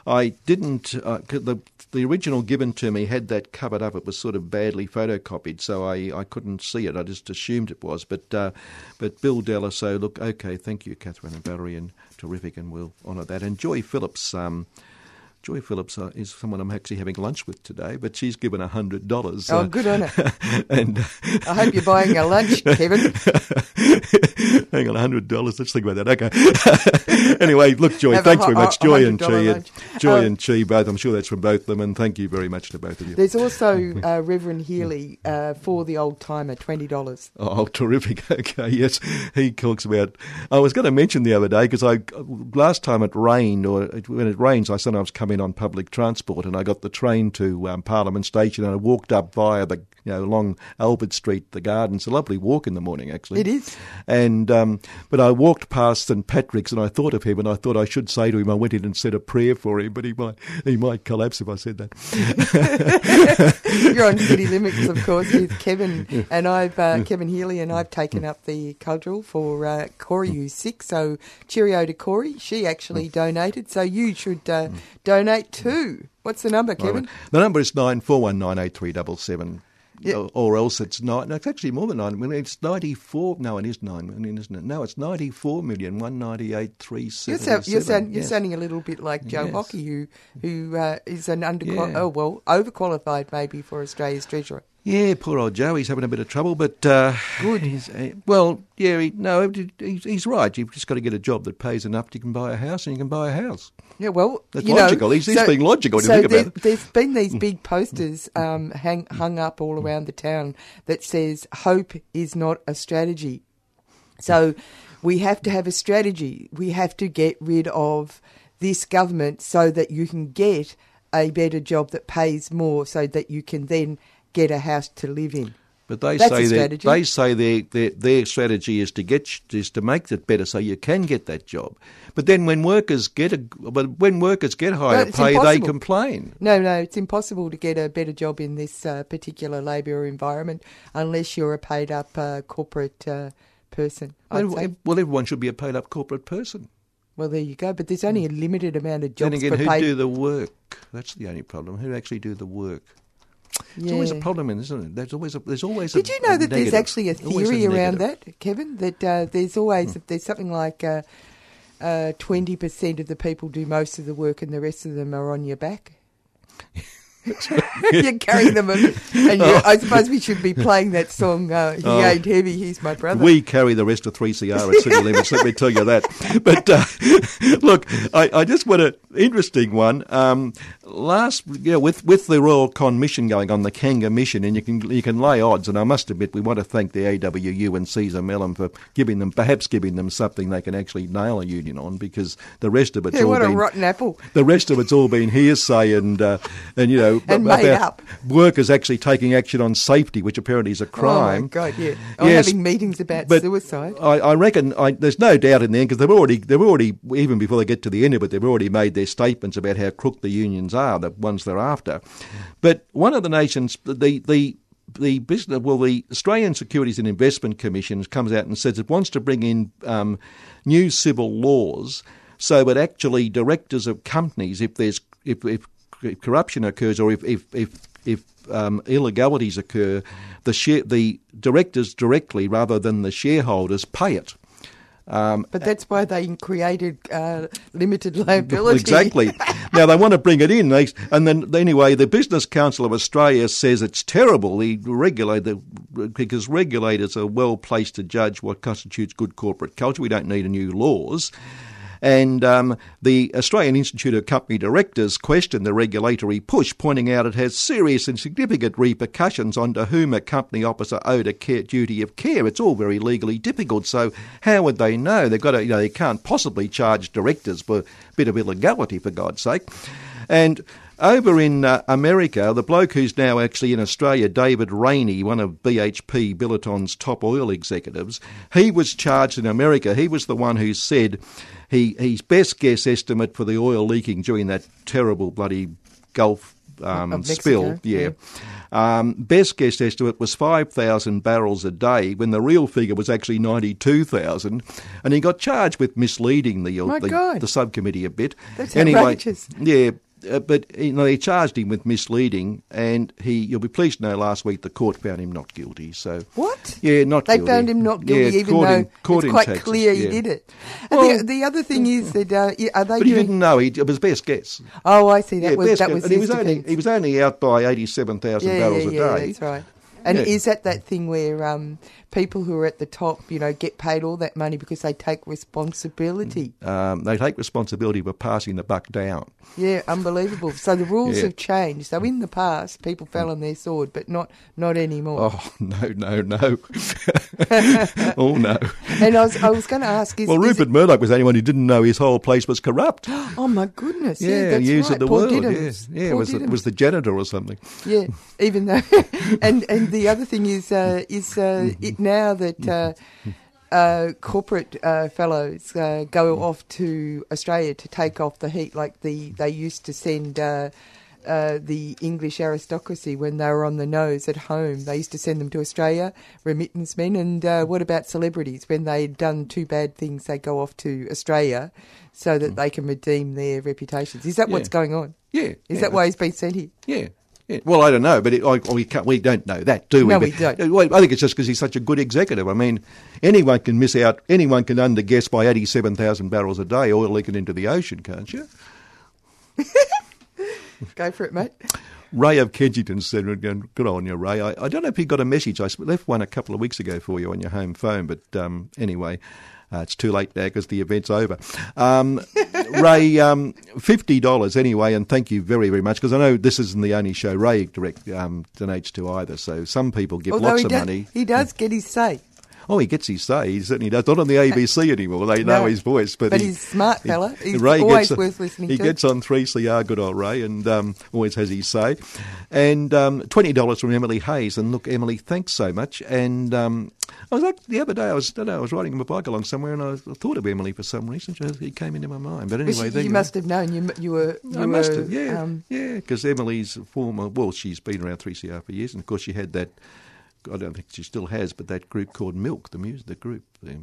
I didn't uh, the the original given to me had that covered up. It was sort of badly photocopied, so I, I couldn't see it. I just assumed it was. But uh, but Bill Della. So look, okay, thank you, Catherine and Valerie, and terrific, and we'll honour that. And Joy Phillips. Um, Joy Phillips uh, is someone I'm actually having lunch with today, but she's given hundred dollars. Oh, good on her. [laughs] and I hope you're buying a lunch, [laughs] Kevin. Hang on, hundred dollars. Let's think about that. Okay. [laughs] anyway, look, Joy, Have a thanks very much, a Joy and $100 Chi, lunch. Joy Um, and Chi, both. I'm sure that's from both of them, and thank you very much to both of you. There's also uh, Reverend Healy uh, for the old timer, $20. Oh, terrific. Okay, yes. He talks about. I was going to mention the other day because I last time it rained, or it, when it rains, I sometimes come in on public transport, and I got the train to um, Parliament Station, and I walked up via the you know along Albert Street, the gardens. A lovely walk in the morning, actually. It is. And um, but I walked past St Patrick's, and I thought of him, and I thought I should say to him. I went in and said a prayer for him, but he might he might collapse if I said that. [laughs] You're on [laughs] City Limits, of course, with Kevin and I've uh, Kevin Healy and I've taken up the cudgel for uh, Corey who's sick. So cheerio to Corey. She actually donated, so you should uh, donate too. What's the number, Kevin? The number is nine four one nine eight three double seven. Yeah. Or- Or else it's nine. No, it's actually more than nine. Mean, it's ninety-four. No, it is nine million, isn't it? No, it's ninety-four million one ninety-eight three You're, seven. sound, you're, sound, you're sounding a little bit like Joe Yes. Hockey, who who uh, is an under Yeah. oh well overqualified maybe for Australia's treasurer. Yeah, poor old Joe. He's having a bit of trouble, but uh, Good. He's, uh, well, yeah, he, no, he's, he's right. You've just got to get a job that pays enough. You can buy a house, and you can buy a house. Yeah, well, That's you know, logical. He's- he's being logical when you so think about there, it. There's been these [laughs] big posters um, hang, hung up all around the town that says "Hope is not a strategy." So we have to have a strategy. We have to get rid of this government so that you can get a better job that pays more, so that you can then get a house to live in. But they That's say strategy. they say their, their their strategy is to get is to make it better so you can get that job. But then when workers get a but when workers get higher it's pay, they complain. No, no, it's impossible to get a better job in this uh, particular labour environment unless you're a paid up uh, corporate uh, person. Well, well, everyone should be a paid up corporate person. Well, there you go. But there's only a limited amount of jobs. Then again, who paid. do the work? That's the only problem. Who actually do the work? There's always a problem, in, isn't it? There's always a, there's always. Did a, you know a that there's actually a theory around negative. that, Kevin? That uh, there's always Hmm. there's something like uh, uh, twenty percent of the people do most of the work, and the rest of them are on your back. [laughs] [laughs] You're carrying them, and, and you, I suppose we should be playing that song. Uh, he Oh. ain't heavy, he's my brother. We carry the rest of 3CR at city limits, let me tell you that. But uh, [laughs] look, I, I just want an interesting one. Um, last, you know, with, with the Royal Con mission going on, the Kanga mission, and you can you can lay odds, and I must admit, we want to thank the AWU and Cesar Melhem for giving them, perhaps giving them something they can actually nail a union on, because the rest of it's yeah, all what a been rotten apple. the rest of it's all been hearsay and uh, and you know And about made up. workers actually taking action on safety, which apparently is a crime. Oh my god, yeah. Or Yes, having meetings about suicide. I, I reckon I, there's no doubt in the end because they've already they've already even before they get to the end of it they've already made their statements about how crook the unions are, the ones they're after. But one of the nations, the the the business, well, the Australian Securities and Investment Commission comes out and says it wants to bring in um, new civil laws so that actually directors of companies, if there's if, if, if corruption occurs or if if if, if um, illegalities occur, the share, the directors directly rather than the shareholders pay it. Um, But that's why they created uh, limited [laughs] liability. Exactly. [laughs] now they want to bring it in, they, and then anyway, the Business Council of Australia says it's terrible. The regulator, because regulators are well placed to judge what constitutes good corporate culture. We don't need a new laws. And um, the Australian Institute of Company Directors questioned the regulatory push, pointing out it has serious and significant repercussions on to whom a company officer owed a care, duty of care. It's all very legally difficult. So how would they know? They've got to, you know, they can't possibly charge directors for a bit of illegality, for God's sake. And over in uh, America, the bloke who's now actually in Australia, David Rainey, one of BHP Billiton's top oil executives, he was charged in America. He was the one who said he his best guess estimate for the oil leaking during that terrible bloody Gulf um, spill, yeah. Um, best guess estimate was 5,000 barrels a day when the real figure was actually 92,000. And he got charged with misleading the, My the, the subcommittee a bit. That's anyway, outrageous. Yeah, uh, but you know, they charged him with misleading, and he. You'll be pleased to know last week the court found him not guilty. So What? Yeah, not They guilty. found him not guilty, Yeah, even though in- it's quite Texas, clear he did it. And Well- the, the other thing is [laughs] that uh, are they But he didn't know. He, it was best guess. Oh, I see. That yeah, was that was and he was only he was only out by eighty-seven thousand yeah, barrels yeah, a yeah, day. that's right. And Yeah. is that that thing where um, people who are at the top, you know, get paid all that money because they take responsibility? Um, they take responsibility for passing the buck down. Yeah, unbelievable. So the rules Yeah. have changed. So in the past, people fell on their sword, but not not anymore. Oh [laughs] no, no, no! [laughs] oh no! And I was I was going to ask, is, Well, Rupert Murdoch was the only one who didn't know his whole place was corrupt. [gasps] oh my goodness! Yeah, Yeah, that's right. of the Paul world. Diddums. Yeah, yeah, was the, was the janitor or something. Yeah, even though, [laughs] and and the other thing is uh, is uh, it now that uh, uh, corporate uh, fellows uh, go off to Australia to take off the heat, like the they used to send. Uh, uh, the English aristocracy, when they were on the nose at home, they used to send them to Australia, remittance men. And uh, what about celebrities? When they'd done two bad things, they go off to Australia so that they can redeem their reputations. Is that what's going on? Yeah, Is yeah, that why he's been sent here? Yeah. Yeah. Well, I don't know, but it, I, we can't, we don't know that, do we? No, But- we don't. I think it's just because he's such a good executive. I mean, anyone can miss out. Anyone can underguess by eighty-seven thousand barrels a day oil leaking into the ocean, can't you? [laughs] Go for it, mate. Ray of Kensington said, "Good on you, Ray." I, I don't know if you got a message. I left one a couple of weeks ago for you on your home phone, but um, anyway, uh, it's too late now because the event's over. Um, [laughs] Ray, um, fifty dollars anyway, and thank you very, very much because I know this isn't the only show Ray direct um, donates to either. So some people give Although lots of does, money. he does get his say. Oh, he gets his say. He certainly does. Not on the [laughs] ABC anymore. They know his voice, but, But he- he's a smart he- fella. He's Ray always gets, worth listening he to. He gets on three CR, good old Ray, and um, always has his say. And um, twenty dollars from Emily Hayes. And look, Emily, thanks so much. And um, I was like the other day, I was don't know, I was riding my bike along somewhere, and I, I thought of Emily for some reason. It came into my mind. But anyway, you, you must have known you you were you I must were, have, yeah, um, yeah, because Emily's former, well, she's been around 3CR for years, and of course she had that, I don't think she still has, but that group called Milk, the music, the group, they,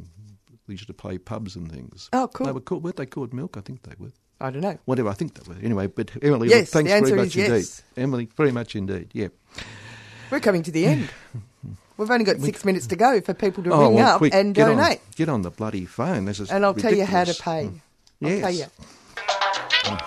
used to play pubs and things. Oh, cool. They were called, weren't they called Milk? I think they were. I don't know. Whatever, I think they were. Anyway, but Emily, Yes, thanks the answer very is much indeed. yes. Emily, very much indeed, yeah. We're coming to the end. [laughs] We've only got six minutes to go for people to Oh, ring well, up quick, and get on- donate. get on the bloody phone. This is And I'll tell you how to ridiculous. pay. I'll Yes. tell you.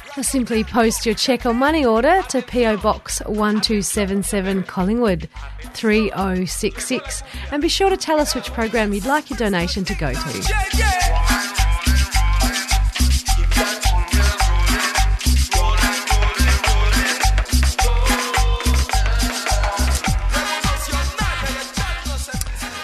Or simply post your cheque or money order to PO Box 1277 Collingwood 3066 and be sure to tell us which program you'd like your donation to go to.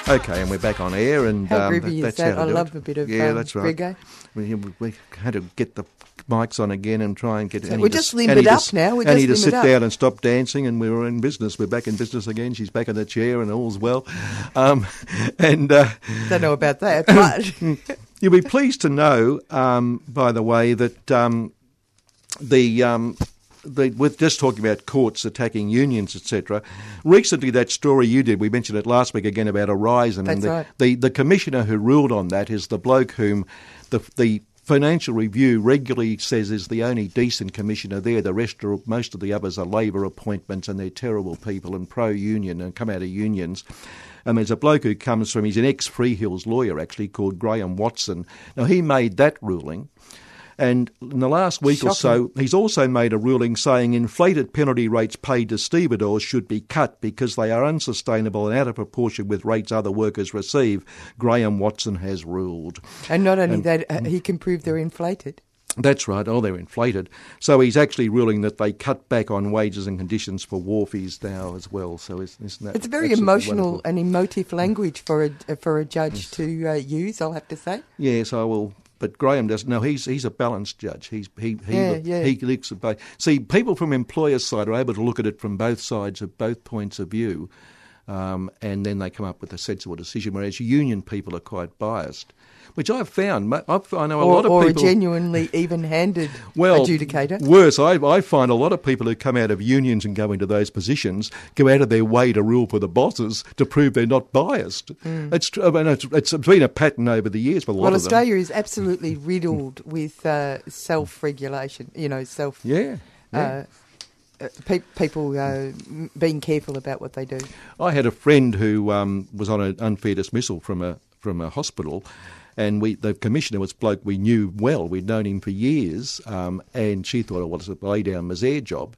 Okay, and we're back on air, and How um, groovy is that's that? how I do love it. a bit of, yeah, um, that's right. reggae. We, we had to get the mics on again and try and get. So we're just limbered Annie to up now, we're Annie just to sit down and stop dancing, and we were in business. We're back in business again. She's back in the chair, and all's well. Um, [laughs] and uh, Don't know about that, [laughs] but [laughs] You'll be pleased to know, um, by the way, that um, the, um, the with just talking about courts attacking unions, etc. Recently, that story you did, we mentioned it last week again about Horizon, That's and the, right. the the commissioner who ruled on that is the bloke whom the the. Financial Review regularly says is the only decent commissioner there. The rest are most of the others are Labor appointments, and they're terrible people and pro-union and come out of unions. And there's a bloke who comes from, he's an ex Freehills lawyer actually, called Graeme Watson. Now, he made that ruling. And in the last week or so, he's also made a ruling saying inflated penalty rates paid to stevedores should be cut because they are unsustainable and out of proportion with rates other workers receive. Graeme Watson has ruled. and not only And- that, uh, he can prove they're inflated. That's right. Oh, they're inflated. So he's actually ruling that they cut back on wages and conditions for wharfies now as well. So isn't isn't that It's very emotional wonderful? and emotive language for a for a judge to uh, use. I'll have to say. Yes, I will. But Graeme doesn't. No, he's he's a balanced judge. He's he he Yeah, yeah. he looks at both. See, people from employers' side are able to look at it from both sides of both points of view, um, and then they come up with a sensible decision. Whereas union people are quite biased, which I've found. I've, I know a or, lot of or people. a genuinely [laughs] even-handed well, adjudicator. Worse, I, I find a lot of people who come out of unions and go into those positions go out of their way to rule for the bosses to prove they're not biased. It's, tr- I mean, it's, it's been a pattern over the years for a lot Well, of them. Australia is absolutely [laughs] riddled with uh, self-regulation. You know, self. Yeah. yeah. Uh, uh, pe- people uh, being careful about what they do. I had a friend who um, was on an unfair dismissal from a from a hospital, and we the commissioner was a bloke we knew well. We'd known him for years, um, and she thought it was a lay down misère job.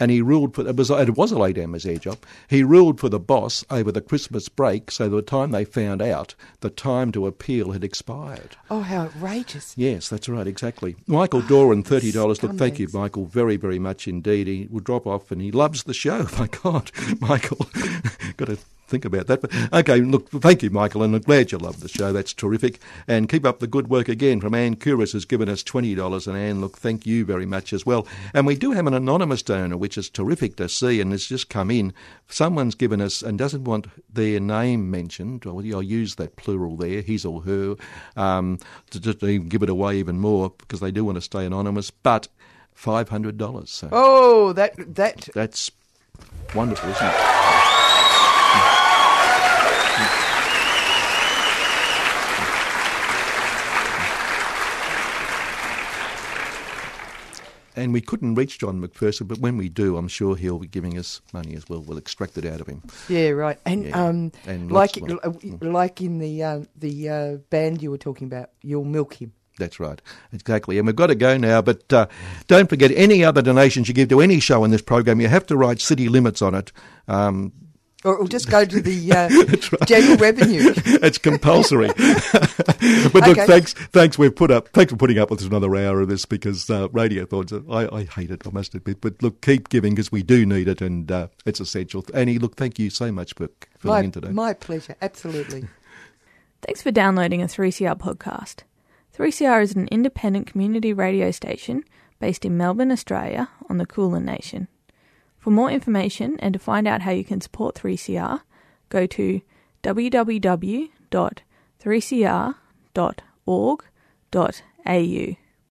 And he ruled for it was it was a lay down misère job. He ruled for the boss over the Christmas break, so by the time they found out, the time to appeal had expired. Oh, how outrageous! Yes, that's right, exactly. Michael Doran, thirty dollars. Look, thank you. Michael, very, very much indeed. He will drop off, and he loves the show. [laughs] My God, Michael, [laughs] got to think about that. But okay, look, thank you, Michael, and I'm glad you love the show. That's terrific, and keep up the good work again. From Anne Couris has given us twenty dollars, and Anne, look, thank you very much as well. And we do have an anonymous donor, which is terrific to see, and it's just come in. Someone's given us and doesn't want their name mentioned. I'll use that plural there, his or her, um, to just even give it away even more because they do want to stay anonymous. But five hundred dollars. So Oh, that that that's wonderful, isn't it? And we couldn't reach John McPherson, but when we do, I'm sure he'll be giving us money as well. We'll extract it out of him. yeah right. And Yeah. um, And like uh, like in the uh, the uh, band you were talking about, you'll milk him. That's right, exactly. And we've got to go now, but uh, don't forget any other donations you give to any show in this program, you have to write city limits on it. Um, Or, or just go to the [laughs] uh, general revenue. [laughs] it's compulsory. [laughs] but look, Okay. thanks, thanks. We've put up. Thanks for putting up with another hour of this because uh, radio thoughts. I, I hate it. I must admit. But look, keep giving because we do need it, and uh, it's essential. Annie, look, thank you so much for filling My, in today. my pleasure, absolutely. Thanks for downloading a 3CR podcast. 3CR is an independent community radio station based in Melbourne, Australia, on the Kulin Nation. For more information and to find out how you can support 3CR, go to www.3cr.org.au.